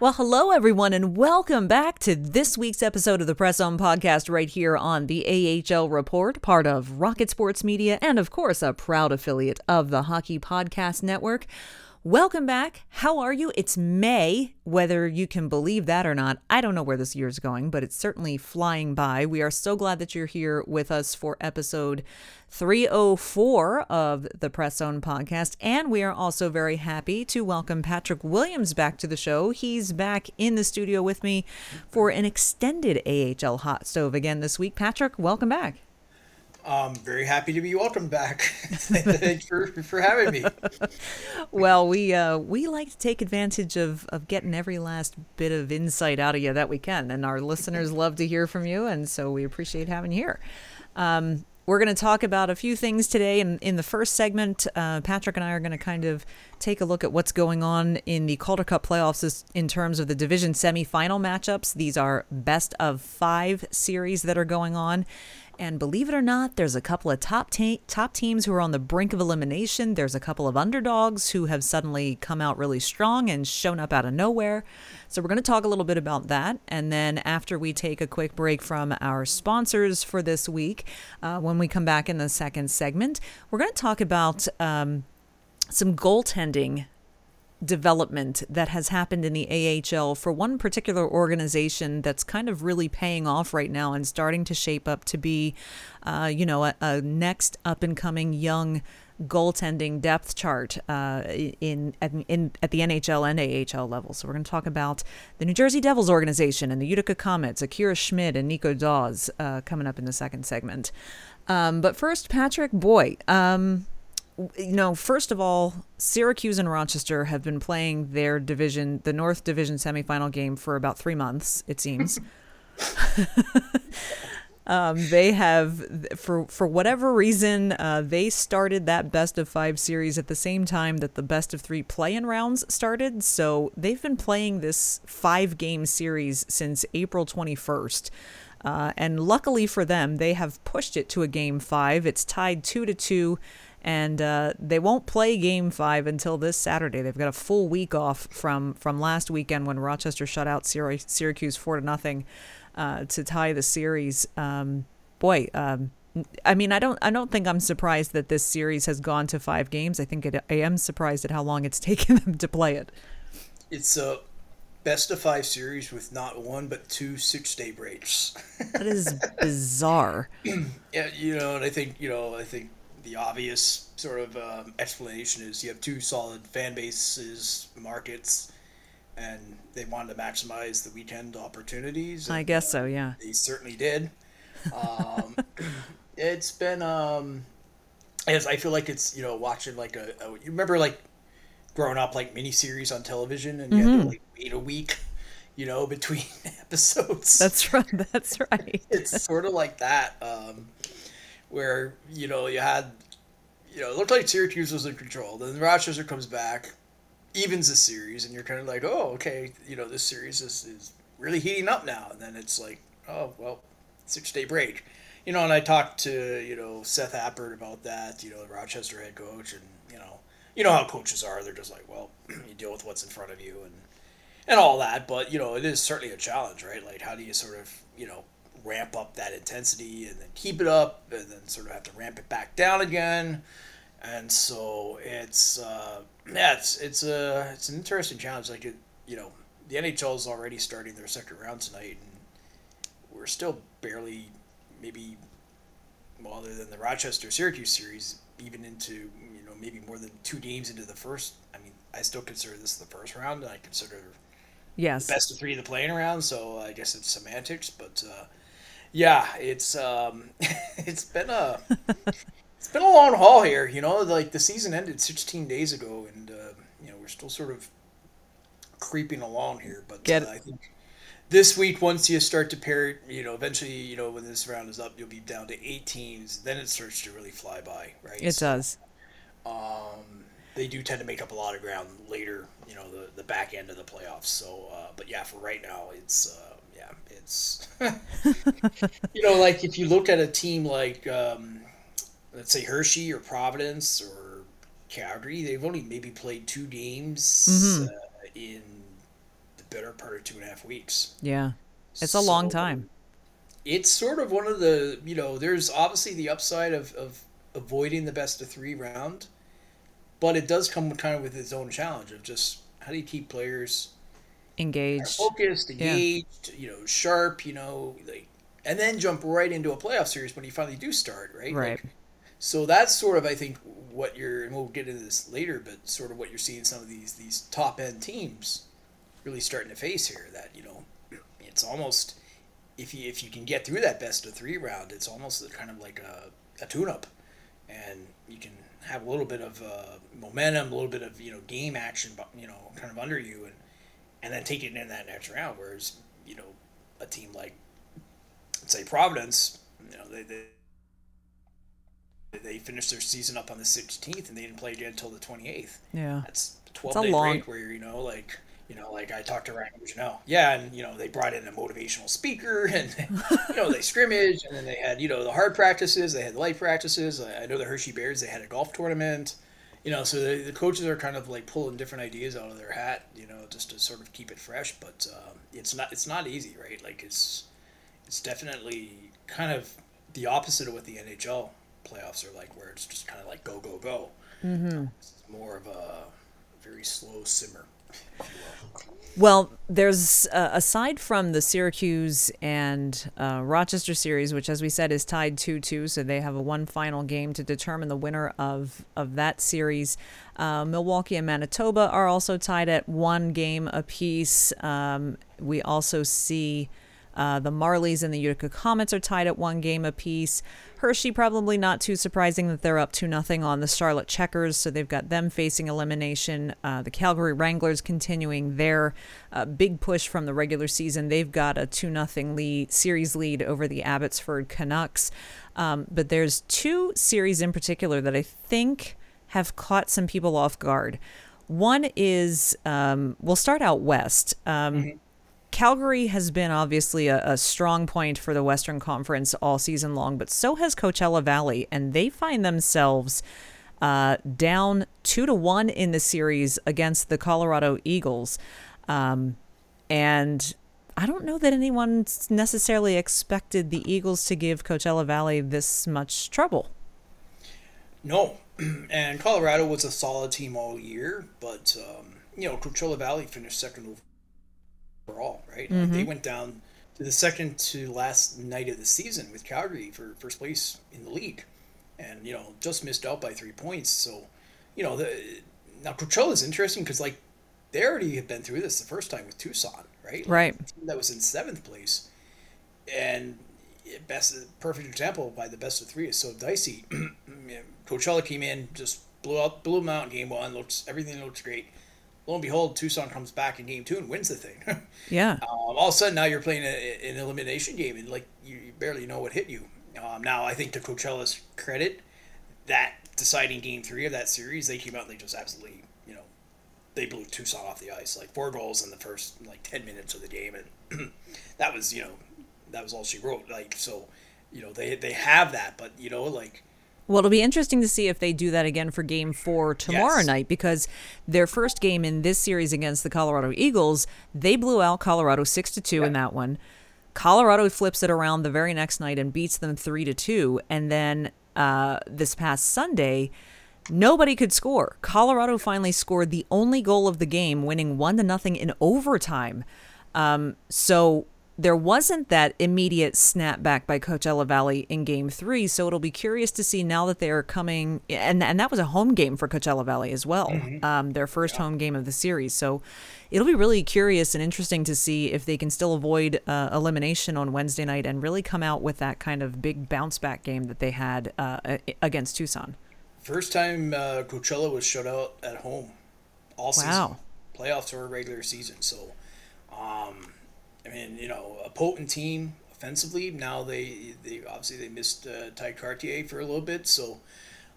Well, hello, everyone, and welcome back to this week's episode of the Press Zone podcast right here on the AHL Report, part of Rocket Sports Media, and of course, a proud affiliate of the Hockey Podcast Network. Welcome back. How are you? It's May, whether you can believe that or not. I don't know where this year's going, but it's certainly flying by. We are so glad that you're here with us for episode 304 of the Press Zone podcast. And we are also very happy to welcome Patrick Williams back to the show. He's back in the studio with me for an extended AHL hot stove again this week. Patrick, welcome back. I'm very happy to be welcomed back. Thanks for, for having me. well, we uh, we like to take advantage of, of getting every last bit of insight out of you that we can, and our listeners love to hear from you, and so we appreciate having you here. Um, we're going to talk about a few things today. In, in the first segment, uh, Patrick and I are going to kind of take a look at what's going on in the Calder Cup playoffs in terms of the division semifinal matchups. These are best of five series that are going on. And believe it or not, there's a couple of top top teams who are on the brink of elimination. There's a couple of underdogs who have suddenly come out really strong and shown up out of nowhere. So we're going to talk a little bit about that, and then after we take a quick break from our sponsors for this week, uh, when we come back in the second segment, we're going to talk about um, some goaltending development that has happened in the AHL for one particular organization that's kind of really paying off right now and starting to shape up to be, uh, you know, a, a next up and coming young goaltending depth chart uh, in, in at the NHL and AHL level. So we're going to talk about the New Jersey Devils organization and the Utica Comets, Akira Schmid and Nico Daws uh, coming up in the second segment. Um, but first, Patrick Boy. Um, you know, first of all, Syracuse and Rochester have been playing their division, the North Division semifinal game for about three months, it seems. um, they have, for for whatever reason, uh, they started that best of five series at the same time that the best of three play-in rounds started. So they've been playing this five-game series since April twenty first. Uh, and luckily for them, they have pushed it to a game five. It's tied two to two and uh, they won't play Game Five until this Saturday. They've got a full week off from from last weekend when Rochester shut out Syracuse four to nothing uh, to tie the series. Um, boy, um, I mean, I don't I don't think I'm surprised that this series has gone to five games. I think it, I am surprised at how long it's taken them to play it. It's a best of five series with not one but two six day breaks. that is bizarre. yeah, you know, and I think you know, I think the obvious sort of um, explanation is you have two solid fan bases, markets, and they wanted to maximize the weekend opportunities. I guess so, yeah. They certainly did. Um, it's been, um, as I feel like it's you know watching like a, a you remember like growing up like miniseries on television and you mm-hmm. had to mm-hmm. like wait a week you know between episodes that's right that's right it's sort of like that um, where you know you had you know it looked like Syracuse was in control. Then Rochester comes back, evens the series, and you're kind of like, oh, okay, you know this series is, is really heating up now. And then it's like, oh well, six day break, you know. And I talked to you know Seth Appert about that, you know, the Rochester head coach, and you know, you know how coaches are. They're just like, well, you deal with what's in front of you, and and all that. But you know, it is certainly a challenge, right? Like, how do you sort of you know ramp up that intensity and then keep it up, and then sort of have to ramp it back down again? And so it's uh, yeah, it's it's a it's an interesting challenge. Like it, you know, the NHL is already starting their second round tonight, and we're still barely maybe well, other than the Rochester Syracuse series, even into you know maybe more than two games into the first. I mean, I still consider this the first round, and I consider yes best of three the play-in round. So I guess it's semantics, but uh, yeah, it's um, it's been a it's been a long haul here. You know, like the season ended 16 days ago, and uh, you know we're still sort of creeping along here. But uh, I think this week, once you start to pair, you know, eventually, you know, when this round is up, you'll be down to eight teams. Then it starts to really fly by, right? It so, does. Um, they do tend to make up a lot of ground later, you know, the, the back end of the playoffs. So, uh, but yeah, for right now, it's uh, yeah, it's you know, like if you look at a team like um, let's say Hershey or Providence or Calgary, they've only maybe played two games mm-hmm. uh, in the better part of two and a half weeks. Yeah. It's a long time. It's sort of one of the, you know, there's obviously the upside of, of avoiding the best of three round, but it does come kind of with its own challenge of just how do you keep players engaged, focused, engaged, yeah. you know, sharp, you know, like, and then jump right into a playoff series when you finally do start, right? Right. Like, so that's sort of, I think, what you're, and we'll get into this later, but sort of what you're seeing some of these these top end teams really starting to face here. That you know, it's almost if you if you can get through that best of three round, it's almost kind of like a, a tune up, and you can have a little bit of uh, momentum, a little bit of you know game action, you know, kind of under you, and and then take it in that next round. Whereas you know, a team like let's say Providence, you know, they. they they finished their season up on the 16th and they didn't play again until the 28th. Yeah. That's 12 day long... break where, you know, like, you know, like I talked to Ryan Mougenel. Yeah, and you know, they brought in a motivational speaker and you know, they scrimmaged and then they had, you know, the hard practices, they had the light practices. I know the Hershey Bears, they had a golf tournament. You know, so the, the coaches are kind of like pulling different ideas out of their hat, you know, just to sort of keep it fresh. But um, it's not it's not easy, right? Like it's it's definitely kind of the opposite of what the NHL playoffs are like, where it's just kind of like go go go. Mm-hmm. It's more of a very slow simmer. Well, there's uh, aside from the Syracuse and uh, Rochester series, which, as we said, is tied two-two, so they have a one final game to determine the winner of of that series. Uh, Milwaukee and Manitoba are also tied at one game apiece. Um, we also see uh, the Marlies and the Utica Comets are tied at one game apiece. Hershey, probably not too surprising that they're up to nothing on the Charlotte Checkers, so they've got them facing elimination. Uh, the Calgary Wranglers continuing their uh, big push from the regular season. They've got a 2 nothing lead, series lead over the Abbotsford Canucks. Um, but there's two series in particular that I think have caught some people off guard. One is, um, we'll start out west. Um, mm-hmm. Calgary has been obviously a, a, strong point for the Western Conference all season long, but so has Coachella Valley, and they find themselves uh, down two to one in the series against the Colorado Eagles. Um, and I don't know that anyone necessarily expected the Eagles to give Coachella Valley this much trouble. No, and Colorado was a solid team all year, but um, you know Coachella Valley finished second overall, right? Mm-hmm. Like they went down to the second to last night of the season with Calgary for first place in the league, and you know just missed out by three points. So, you know, the now Coachella is interesting because like they already have been through this the first time with Tucson, right? Like, right. that was in seventh place, and best perfect example by the best of three is so dicey. Coachella came in just blew out blew them out in game one. Looks everything looks great lo and behold, Tucson comes back in game two and wins the thing. yeah. Um, all of a sudden, now you're playing a, an elimination game and like you barely know what hit you. Um, now, I think to Coachella's credit, that deciding game three of that series, they came out and they just absolutely, you know, they blew Tucson off the ice. Like four goals in the first like ten minutes of the game, and that was you know that was all she wrote. Like so, you know they they have that, but you know like Well, it'll be interesting to see if they do that again for game four tomorrow Yes. night because their first game in this series against the Colorado Eagles, they blew out Colorado six to two in that one. Colorado flips it around the very next night and beats them three to two. And then uh, this past Sunday, nobody could score. Colorado finally scored the only goal of the game, winning one to nothing in overtime. Um, so there wasn't that immediate snapback by Coachella Valley in Game Three. So it'll be curious to see now that they are coming, and and that was a home game for Coachella Valley as well, um, their first home game of the series. So it'll be really curious and interesting to see if they can still avoid uh, elimination on Wednesday night and really come out with that kind of big bounce back game that they had uh, against Tucson. First time uh, Coachella was shut out at home all season. Wow. Playoffs or regular season. So, um, I mean, you know, a potent team offensively. Now they, they obviously they missed uh, Tye Kartye for a little bit. So,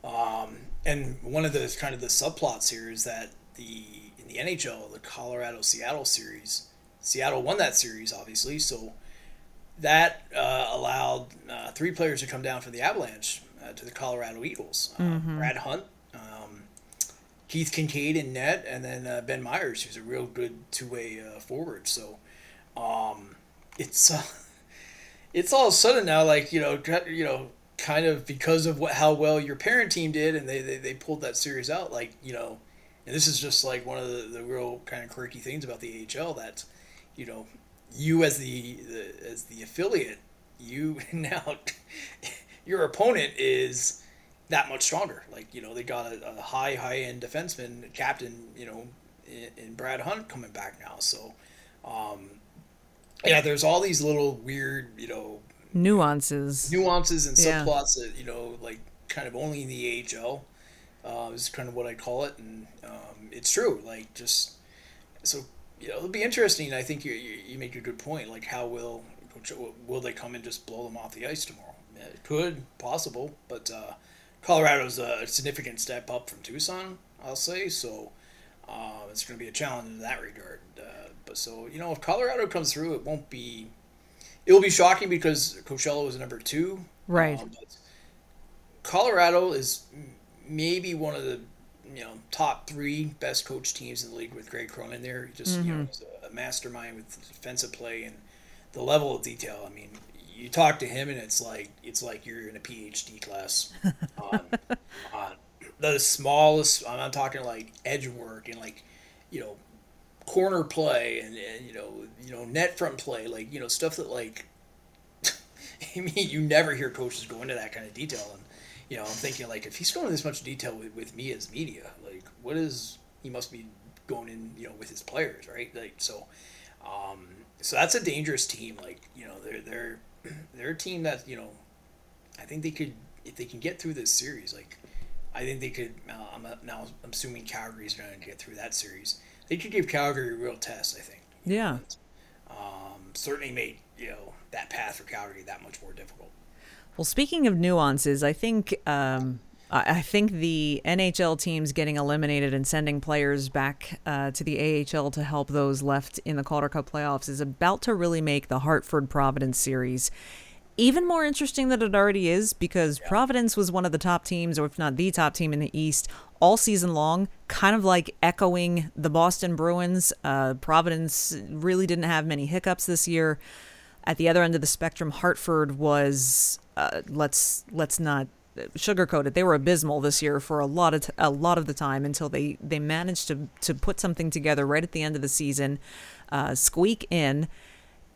um, and one of the kind of the subplots here is that the in the NHL, the Colorado Seattle series, Seattle won that series obviously. So that uh, allowed uh, three players to come down from the Avalanche uh, to the Colorado Eagles. Uh, Brad Hunt, um, Keith Kinkaid in net, and then uh, Ben Meyers, who's a real good two-way uh, forward. So um, it's uh, it's all of a sudden now like you know you know kind of because of what how well your parent team did, and they they, they pulled that series out. Like you know, and this is just like one of the, the real kind of quirky things about the AHL that you know you as the, the as the affiliate you now your opponent is that much stronger like you know they got a, a high high end defenseman captain you know in, in brad hunt coming back now so um yeah there's all these little weird you know Nuances. nuances and Yeah. subplots that you know like kind of only in the AHL uh, is kind of what I call it, and um, it's true. Like just so you know, it'll be interesting. I think you you, you make a good point. Like how will will they come and just blow them off the ice tomorrow? Yeah, It could possible, but uh, Colorado's a significant step up from Tucson. I'll say so. Uh, it's going to be a challenge in that regard. Uh, but so you know, if Colorado comes through, it won't be. It will be shocking because Coachella was number two. Right. Um, but Colorado is maybe one of the you know top three best coach teams in the league with Greg Cronin there. He just you know a, a mastermind with defensive play and the level of detail. I mean, you talk to him and it's like it's like you're in a PhD class on, on the smallest. I'm not talking like edge work and like you know corner play and, and you know you know net front play like you know stuff that like I mean you never hear coaches go into that kind of detail and you know I'm thinking like if he's going this much detail with, with me as media like what is he must be going in you know with his players right like so um so that's a dangerous team like you know they're they're they're a team that you know I think they could if they can get through this series like I think they could uh, I'm now I'm assuming Calgary's going to get through that series they could give Calgary a real test I think Yeah. um, certainly made you know that path for Calgary that much more difficult. Well, speaking of nuances, I think um, I I think the NHL teams getting eliminated and sending players back uh, to the AHL to help those left in the Calder Cup playoffs is about to really make the Hartford Providence series even more interesting than it already is because Providence was one of the top teams, or if not the top team in the East, all season long, kind of like echoing the Boston Bruins. Uh, Providence really didn't have many hiccups this year. At the other end of the spectrum, Hartford was uh, let's let's not sugarcoat it. They were abysmal this year for a lot of t- a lot of the time until they they managed to to put something together right at the end of the season, uh, squeak in,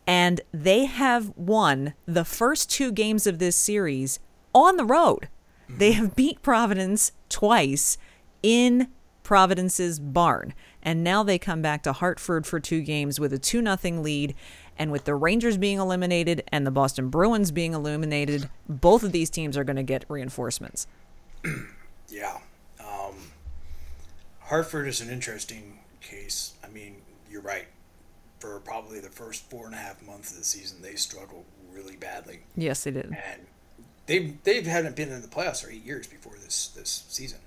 and they have won the first two games of this series on the road. They have beat Providence twice in Providence's barn. And now they come back to Hartford for two games with a 2 0 lead. And with the Rangers being eliminated and the Boston Bruins being eliminated, both of these teams are going to get reinforcements. Yeah. Um, Hartford is an interesting case. I mean, you're right. For probably the first four and a half months of the season, they struggled really badly, Yes, they did. and they they hadn't been in the playoffs for eight years before this this season.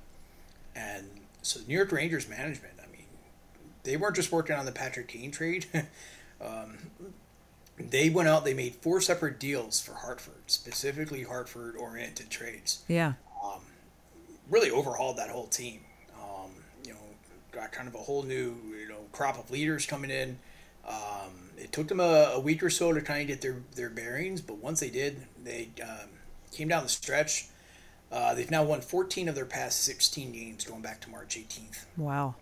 And so, New York Rangers management, I mean, they weren't just working on the Patrick Kane trade. um, they went out. They made four separate deals for Hartford, specifically Hartford oriented trades. Yeah. um, really overhauled that whole team. Um, you know, got kind of a whole new you know crop of leaders coming in. Um, it took them a, a, week or so to kind of get their, their bearings, but once they did, they um, came down the stretch. Uh, they've now won 14 of their past 16 games going back to March 18th. Wow.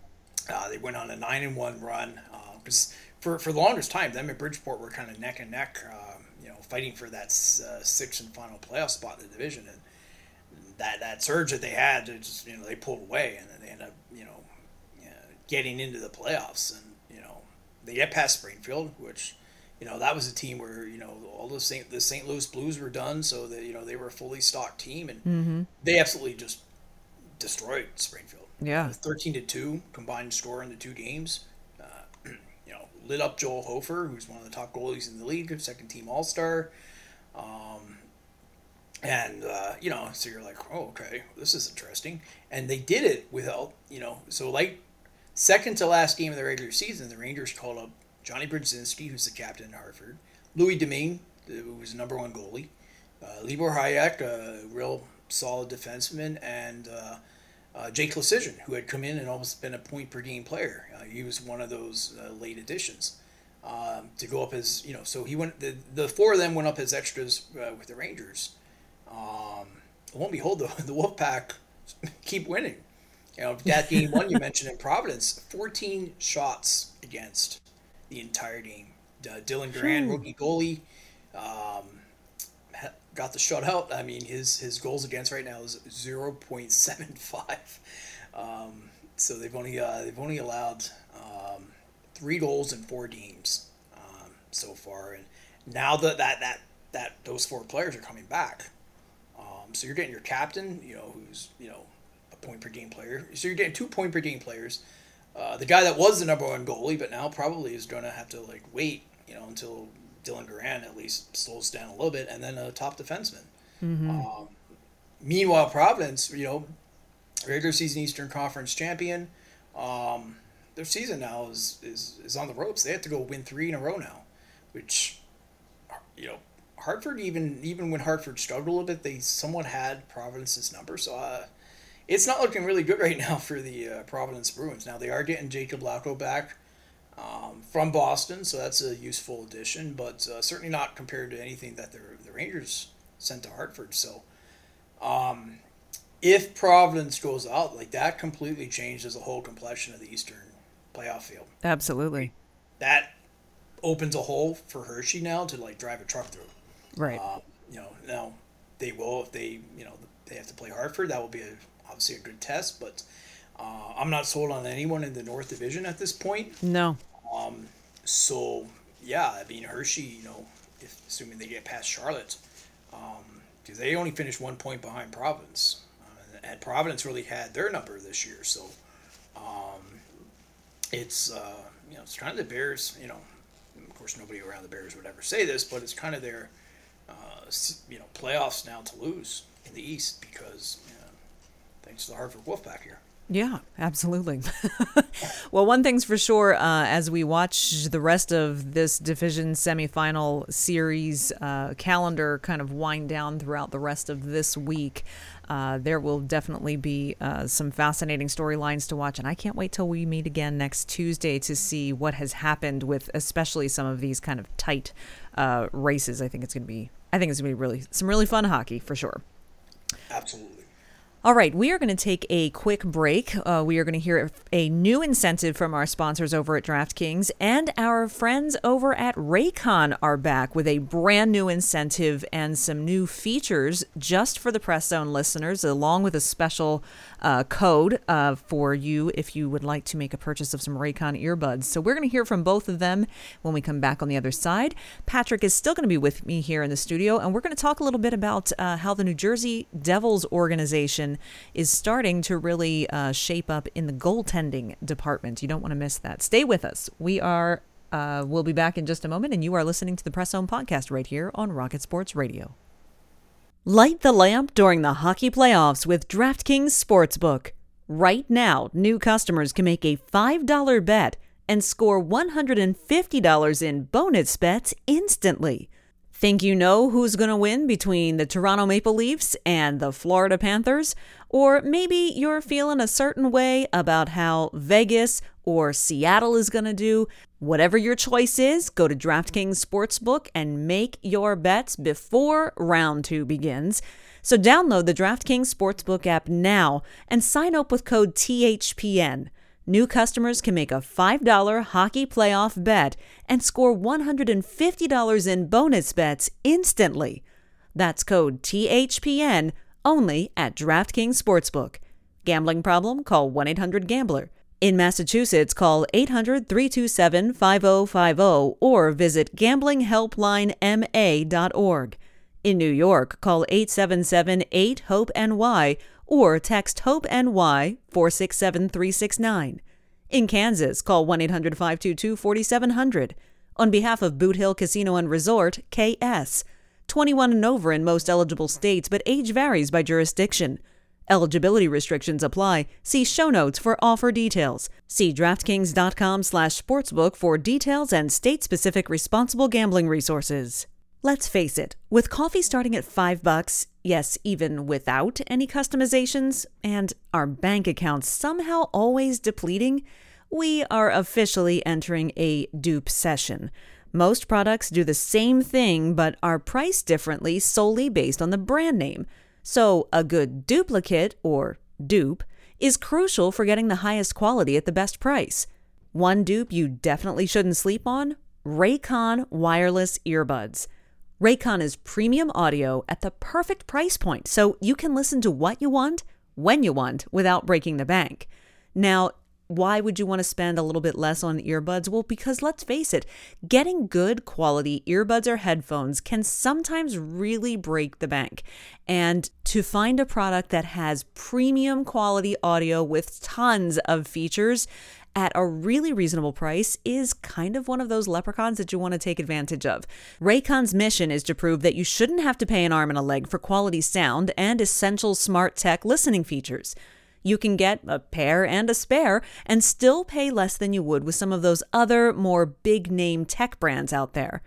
Uh, they went on a 9 and 1 run because uh, for, for the longest time, them and Bridgeport were kind of neck and neck, um, you know, fighting for that uh, sixth and final playoff spot in the division. And that, that surge that they had, just, you know, they pulled away and then they ended up, you know, getting into the playoffs. And, they get past Springfield, which you know that was a team where you know all the St. the St. Louis Blues were done, so that you know they were a fully stocked team, and mm-hmm. they absolutely just destroyed Springfield. Yeah, thirteen to two combined score in the two games. Uh, you know, lit up Joel Hofer, who's one of the top goalies in the league, second team All Star. Um, and uh, you know, so you're like, oh, okay, this is interesting. And they did it without, you know, so like second to last game of the regular season, the Rangers called up Johnny Brodzinski, who's the captain in Hartford, Louis Domingue, who was the number one goalie, uh, Libor Hajek, a real solid defenseman, and uh, uh, Jake Leschyshyn, who had come in and almost been a point per game player. Uh, he was one of those uh, late additions um, to go up as you know. So he went. The, the four of them went up as extras uh, with the Rangers. Um, lo and behold, the, the Wolfpack keep winning. You know that game one you mentioned in Providence, 14 shots against the entire game. Uh, Dylan Garand, rookie goalie, um, got the shutout. I mean, his his goals against right now is zero point seven five. Um, so they've only uh, they've only allowed um, three goals in four games um, so far, and now that that that that those four players are coming back, um, so you're getting your captain, you know, who's you know point per game player. So you're getting two point per game players. Uh, the guy that was the number one goalie, but now probably is going to have to like wait, you know, until Dylan Garand at least slows down a little bit, and then a top defenseman. Mm-hmm. Um, meanwhile, Providence, you know, regular season Eastern Conference champion. Um, their season now is, is is on the ropes. They have to go win three in a row now, which, you know, Hartford even even when Hartford struggled a little bit, they somewhat had Providence's number. So uh, it's not looking really good right now for the uh, Providence Bruins. Now they are getting Jakub Lauko back um, from Boston, so that's a useful addition, but uh, certainly not compared to anything that the the Rangers sent to Hartford. So, um, if Providence goes out, like that completely changes the whole complexion of the Eastern playoff field. Absolutely. That opens a hole for Hershey now to like drive a truck through. Right. Um, you know, now they will if they you know they have to play Hartford. That will be a obviously a good test, but uh, I'm not sold on anyone in the North Division at this point. No. Um, so yeah, I mean Hershey, you know, if, assuming they get past Charlotte, because um, they only finished one point behind Providence, uh, and Providence really had their number this year. So um, it's uh, you know it's kind of the Bears. You know, of course nobody around the Bears would ever say this, but it's kind of their uh, you know playoffs now to lose in the East because thanks to the Hartford Wolfpack here. Yeah, absolutely. well, one thing's for sure, uh, as we watch the rest of this division semifinal series uh, calendar kind of wind down throughout the rest of this week, uh, there will definitely be uh, some fascinating storylines to watch. And I can't wait till we meet again next Tuesday to see what has happened with especially some of these kind of tight uh, races. I think it's going to be, I think it's going to be really, some really fun hockey for sure. Absolutely. All right, we are going to take a quick break. Uh, we are going to hear a new incentive from our sponsors over at DraftKings, and our friends over at Raycon are back with a brand new incentive and some new features just for the Press Zone listeners, along with a special uh, code uh, for you if you would like to make a purchase of some Raycon earbuds. So we're going to hear from both of them when we come back on the other side. Patrick is still going to be with me here in the studio, and we're going to talk a little bit about uh, how the New Jersey Devils organization is starting to really uh, shape up in the goaltending department. You don't want to miss that. Stay with us. We are. Uh, we'll be back in just a moment, and you are listening to the Press Zone podcast right here on Rocket Sports Radio. Light the lamp during the hockey playoffs with DraftKings Sportsbook. Right now, new customers can make a $5 bet and score $150 in bonus bets instantly. Think you know who's going to win between the Toronto Maple Leafs and the Florida Panthers? Or maybe you're feeling a certain way about how Vegas or Seattle is going to do. Whatever your choice is, go to DraftKings Sportsbook and make your bets before round two begins. So download the DraftKings Sportsbook app now and sign up with code THPN. New customers can make a $5 hockey playoff bet and score $150 in bonus bets instantly. That's code THPN only at DraftKings Sportsbook. Gambling problem? Call 1 800 Gambler. In Massachusetts, call 800 327 5050 or visit gamblinghelplinema.org. In New York, call 877 8 HOPE NY or text HOPE NY 467369. In Kansas, call 1 800 522 4700. On behalf of Boot Hill Casino and Resort, KS. 21 and over in most eligible states, but age varies by jurisdiction. Eligibility restrictions apply. See show notes for offer details. See DraftKings.com slash sportsbook for details and state-specific responsible gambling resources. Let's face it, with coffee starting at five bucks, yes, even without any customizations, and our bank accounts somehow always depleting, we are officially entering a dupe session. Most products do the same thing but are priced differently solely based on the brand name. So, a good duplicate, or dupe, is crucial for getting the highest quality at the best price. One dupe you definitely shouldn't sleep on Raycon wireless earbuds. Raycon is premium audio at the perfect price point, so you can listen to what you want, when you want, without breaking the bank. Now, why would you want to spend a little bit less on earbuds? Well, because let's face it, getting good quality earbuds or headphones can sometimes really break the bank. And to find a product that has premium quality audio with tons of features at a really reasonable price is kind of one of those leprechauns that you want to take advantage of. Raycon's mission is to prove that you shouldn't have to pay an arm and a leg for quality sound and essential smart tech listening features. You can get a pair and a spare and still pay less than you would with some of those other more big name tech brands out there.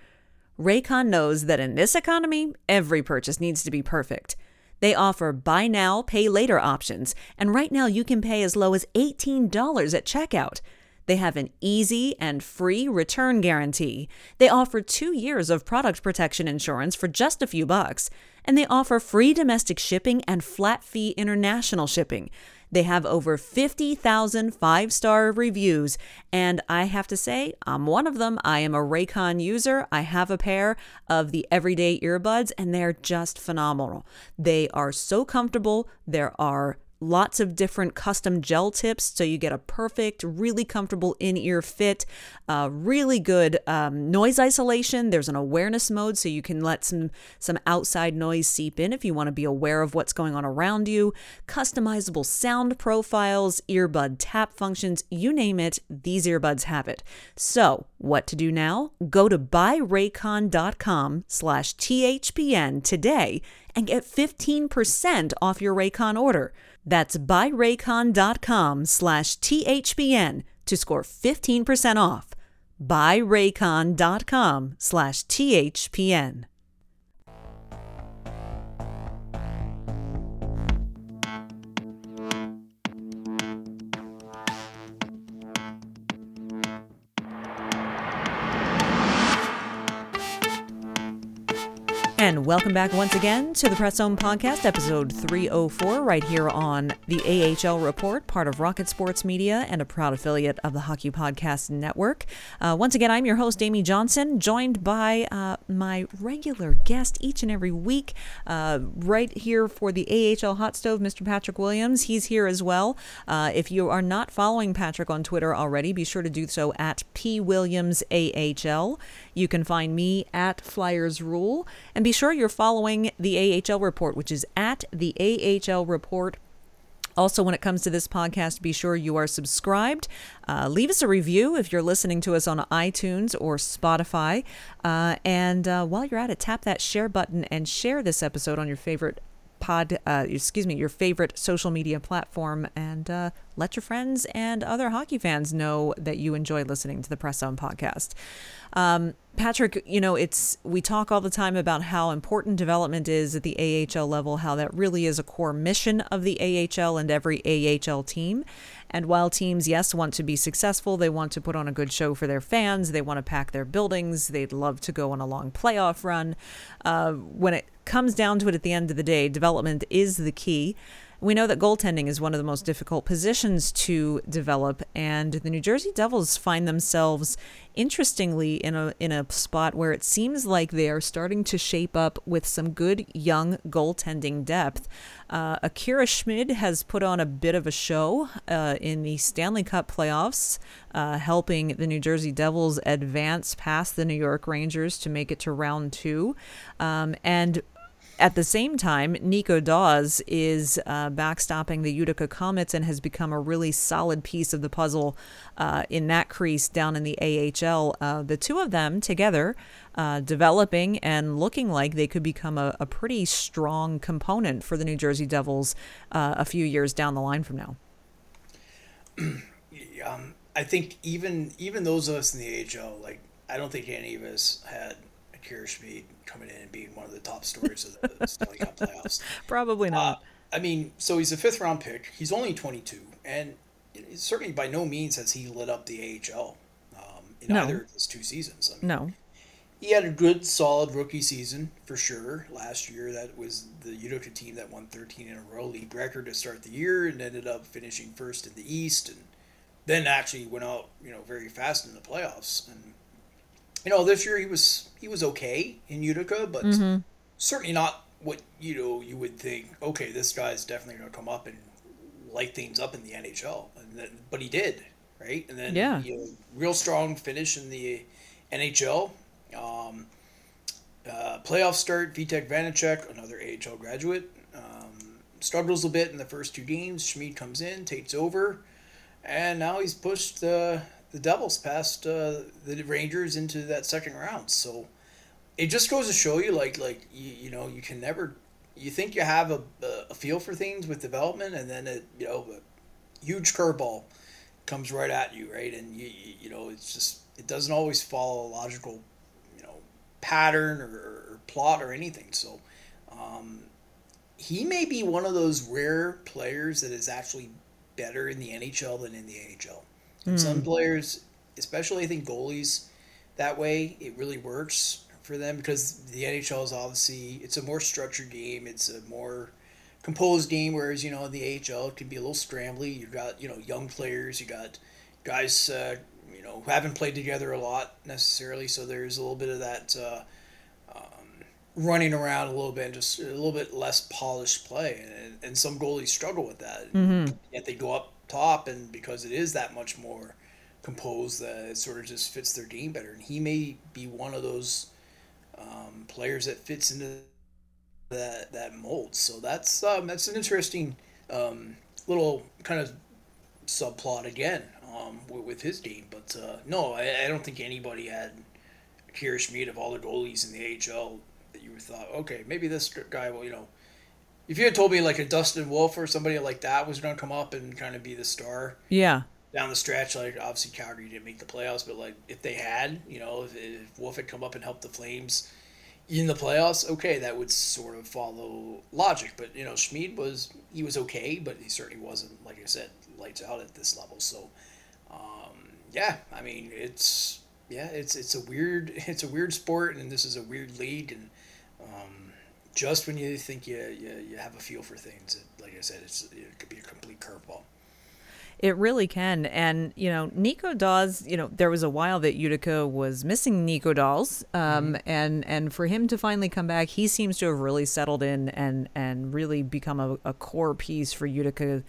Raycon knows that in this economy, every purchase needs to be perfect. They offer buy now, pay later options, and right now you can pay as low as $18 at checkout. They have an easy and free return guarantee. They offer two years of product protection insurance for just a few bucks, and they offer free domestic shipping and flat fee international shipping. They have over 50,000 five star reviews, and I have to say, I'm one of them. I am a Raycon user. I have a pair of the everyday earbuds, and they're just phenomenal. They are so comfortable. There are lots of different custom gel tips so you get a perfect really comfortable in-ear fit uh, really good um, noise isolation. There's an awareness mode so you can let some some outside noise seep in if you want to be aware of what's going on around you. Customizable sound profiles earbud tap functions you name it these earbuds have it. So what to do now? Go to buyraycon.com slash thpn today and get 15% off your raycon order that's buyraycon.com slash THPN to score 15% off. Buyraycon.com slash THPN. And welcome back once again to the Press Zone Podcast, episode 304, right here on the AHL Report, part of Rocket Sports Media and a proud affiliate of the Hockey Podcast Network. Uh, once again, I'm your host, Amy Johnson, joined by uh, my regular guest each and every week, uh, right here for the AHL Hot Stove, Mr. Patrick Williams. He's here as well. Uh, if you are not following Patrick on Twitter already, be sure to do so at PWilliamsAHL. You can find me at Flyers Rule. And be sure you're following the AHL Report, which is at the AHL Report also, when it comes to this podcast, be sure you are subscribed. Uh, leave us a review if you're listening to us on iTunes or Spotify. Uh, and uh, while you're at it, tap that share button and share this episode on your favorite pod, uh, excuse me, your favorite social media platform, and uh, let your friends and other hockey fans know that you enjoy listening to the Press Zone podcast. Um, Patrick, you know, it's we talk all the time about how important development is at the AHL level, how that really is a core mission of the AHL and every AHL team. And while teams, yes, want to be successful, they want to put on a good show for their fans, they want to pack their buildings, they'd love to go on a long playoff run. Uh, when it comes down to it at the end of the day, development is the key. We know that goaltending is one of the most difficult positions to develop, and the New Jersey Devils find themselves interestingly in a in a spot where it seems like they are starting to shape up with some good young goaltending depth. Uh, Akira Schmid has put on a bit of a show uh, in the Stanley Cup playoffs, uh, helping the New Jersey Devils advance past the New York Rangers to make it to round two. Um, and at the same time, Nico Daws is uh, backstopping the Utica Comets and has become a really solid piece of the puzzle uh, in that crease down in the AHL. Uh, the two of them together uh, developing and looking like they could become a, a, pretty strong component for the New Jersey Devils uh, a few years down the line from now. um, I think even even those of us in the AHL, like I don't think any of us had Akira Schmid coming in and being one of the top stories of the Stanley Cup playoffs. Probably not. Uh, I mean, so he's a fifth round pick. He's only 22, and certainly by no means has he lit up the AHL um, in no. either of his two seasons. I mean, no. He had a good, solid rookie season for sure. Last year, that was the Utica team that won 13 in a row, league record to start the year, and ended up finishing first in the East, and then actually went out, you know, very fast in the playoffs. And you know, this year he was he was okay in Utica, but mm-hmm. certainly not what you know you would think. Okay, this guy's definitely going to come up and light things up in the NHL, and then, but he did, right? And then yeah, you know, real strong finish in the NHL. Um, uh, playoff start, Vitek Vanecek, another AHL graduate, um, struggles a bit in the first two games. Schmid comes in, takes over, and now he's pushed the the Devils passed uh, the Rangers into that second round. So it just goes to show you, like, like you, you know, you can never. You think you have a, a feel for things with development, and then it, you know, a huge curveball comes right at you, right? And you, you know, it's just it doesn't always follow a logical, you know, pattern or, or plot or anything. So. Um, he may be one of those rare players that is actually better in the NHL than in the AHL. Mm. Some players, especially I think goalies, that way it really works for them because the NHL is obviously it's a more structured game. It's a more composed game, whereas you know in the AHL it can be a little scrambly. You got you know young players, you got guys uh, you know who haven't played together a lot necessarily, so there's a little bit of that. Uh, um, running around a little bit and just a little bit less polished play and, and some goalies struggle with that mm-hmm. yet they go up top, and because it is that much more composed, that it sort of just fits their game better. And he may be one of those um, players that fits into that that mold. So that's um, that's an interesting um, little kind of subplot again um, with, with, his game. But uh, no, I, I, don't think anybody had Akira Schmid of all the goalies in the AHL that you thought, okay, maybe this guy will, you know, if you had told me like a Dustin Wolf or somebody like that was going to come up and kind of be the star, yeah, down the stretch, like obviously Calgary didn't make the playoffs, but like if they had, you know, if, if Wolf had come up and helped the Flames in the playoffs, okay, that would sort of follow logic. But you know, Schmid was he was okay, but he certainly wasn't like I said lights out at this level. So, um, yeah, I mean it's yeah, it's it's a weird it's a weird sport, and this is a weird league, and um, just when you think you, you, you have a feel for things, it, like I said, it's it could be a complete curveball. It really can. And, you know, Nico Daws, you know, there was a while that Utica was missing Nico Daws. Um, mm-hmm. and, and for him to finally come back, he seems to have really settled in and, and really become a, a core piece for Utica,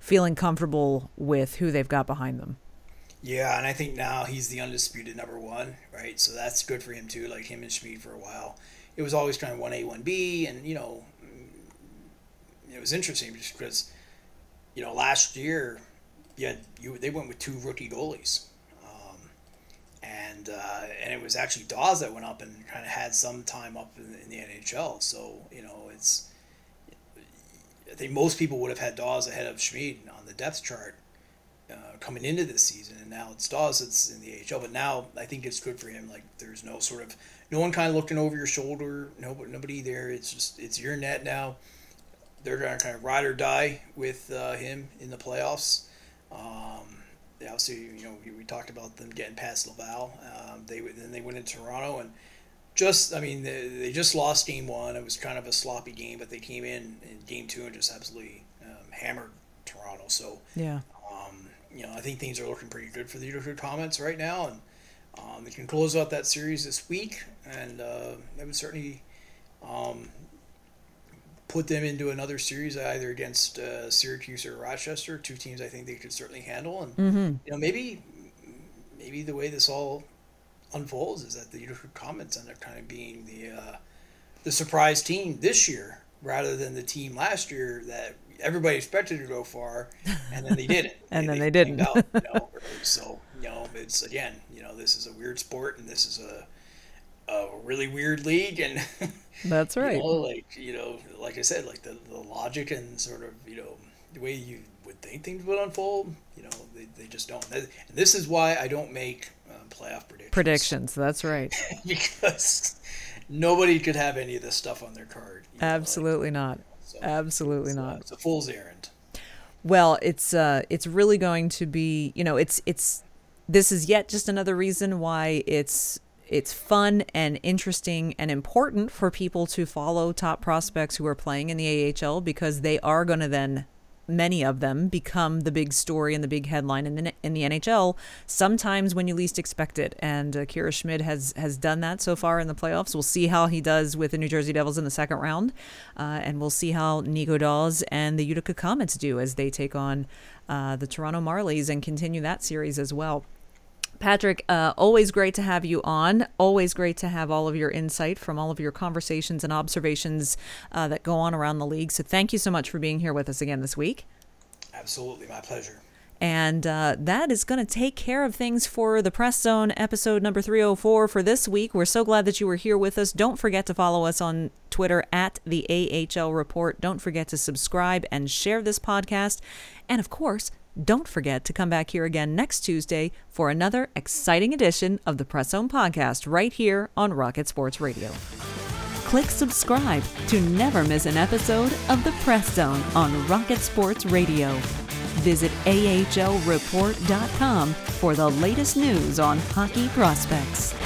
feeling comfortable with who they've got behind them. Yeah, and I think now he's the undisputed number one, right? So that's good for him too, like him and Schmid for a while it was always trying of one A, one B, and you know, it was interesting just because, you know, last year, yeah, you they went with two rookie goalies, um, and uh, and it was actually Daws that went up and kind of had some time up in, in, the NHL. So you know, it's I think most people would have had Daws ahead of Schmid on the depth chart. Uh, coming into this season, and now it's Daws that's in the AHL. But now I think it's good for him. Like there's no sort of no one kind of looking over your shoulder. No, nobody there. It's just it's your net now. They're gonna kind of ride or die with uh, him in the playoffs. Um, obviously, you know, we, we, talked about them getting past Laval. Um, they then they went in Toronto and just, I mean, they, they, just lost game one. It was kind of a sloppy game, but they came in in game two and just absolutely um, hammered Toronto. So yeah, you know, I think things are looking pretty good for the Utica Comets right now, and um, they can close out that series this week, and uh, that would certainly um, put them into another series either against uh, Syracuse or Rochester, two teams I think they could certainly handle, and mm-hmm. you know maybe maybe the way this all unfolds is that the Utica Comets end up kind of being the uh, the surprise team this year rather than the team last year that everybody expected to go far, and then they didn't. and then they, they didn't. Out, you know, so you know, it's again, you know, this is a weird sport, and this is a a really weird league, and that's right. You know, like you know, like I said, like the, the logic and sort of you know the way you would think things would unfold, you know, they, they just don't. And this is why I don't make um, playoff predictions. Predictions, that's right. because nobody could have any of this stuff on their card. Absolutely know, like, not. So Absolutely not. It's a fool's errand. Well, it's uh, it's really going to be, you know, it's it's this is yet just another reason why it's it's fun and interesting and important for people to follow top prospects who are playing in the AHL because they are going to then many of them become the big story and the big headline in the in the NHL sometimes when you least expect it. And uh, Akira Schmid has has done that so far in the playoffs. We'll see how he does with the New Jersey Devils in the second round uh, and we'll see how Nico Daws and the Utica Comets do as they take on uh, the Toronto Marlies and continue that series as well Patrick, uh, always great to have you on. Always great to have all of your insight from all of your conversations and observations uh, that go on around the league. So thank you so much for being here with us again this week. Absolutely, my pleasure. And uh, that is going to take care of things for the Press Zone episode number 304 for this week. We're so glad that you were here with us. Don't forget to follow us on Twitter at the AHL Report. Don't forget to subscribe and share this podcast. And of course, don't forget to come back here again next Tuesday for another exciting edition of the Press Zone podcast right here on Rocket Sports Radio. Click subscribe to never miss an episode of the Press Zone on Rocket Sports Radio. Visit ahlreport.com for the latest news on hockey prospects.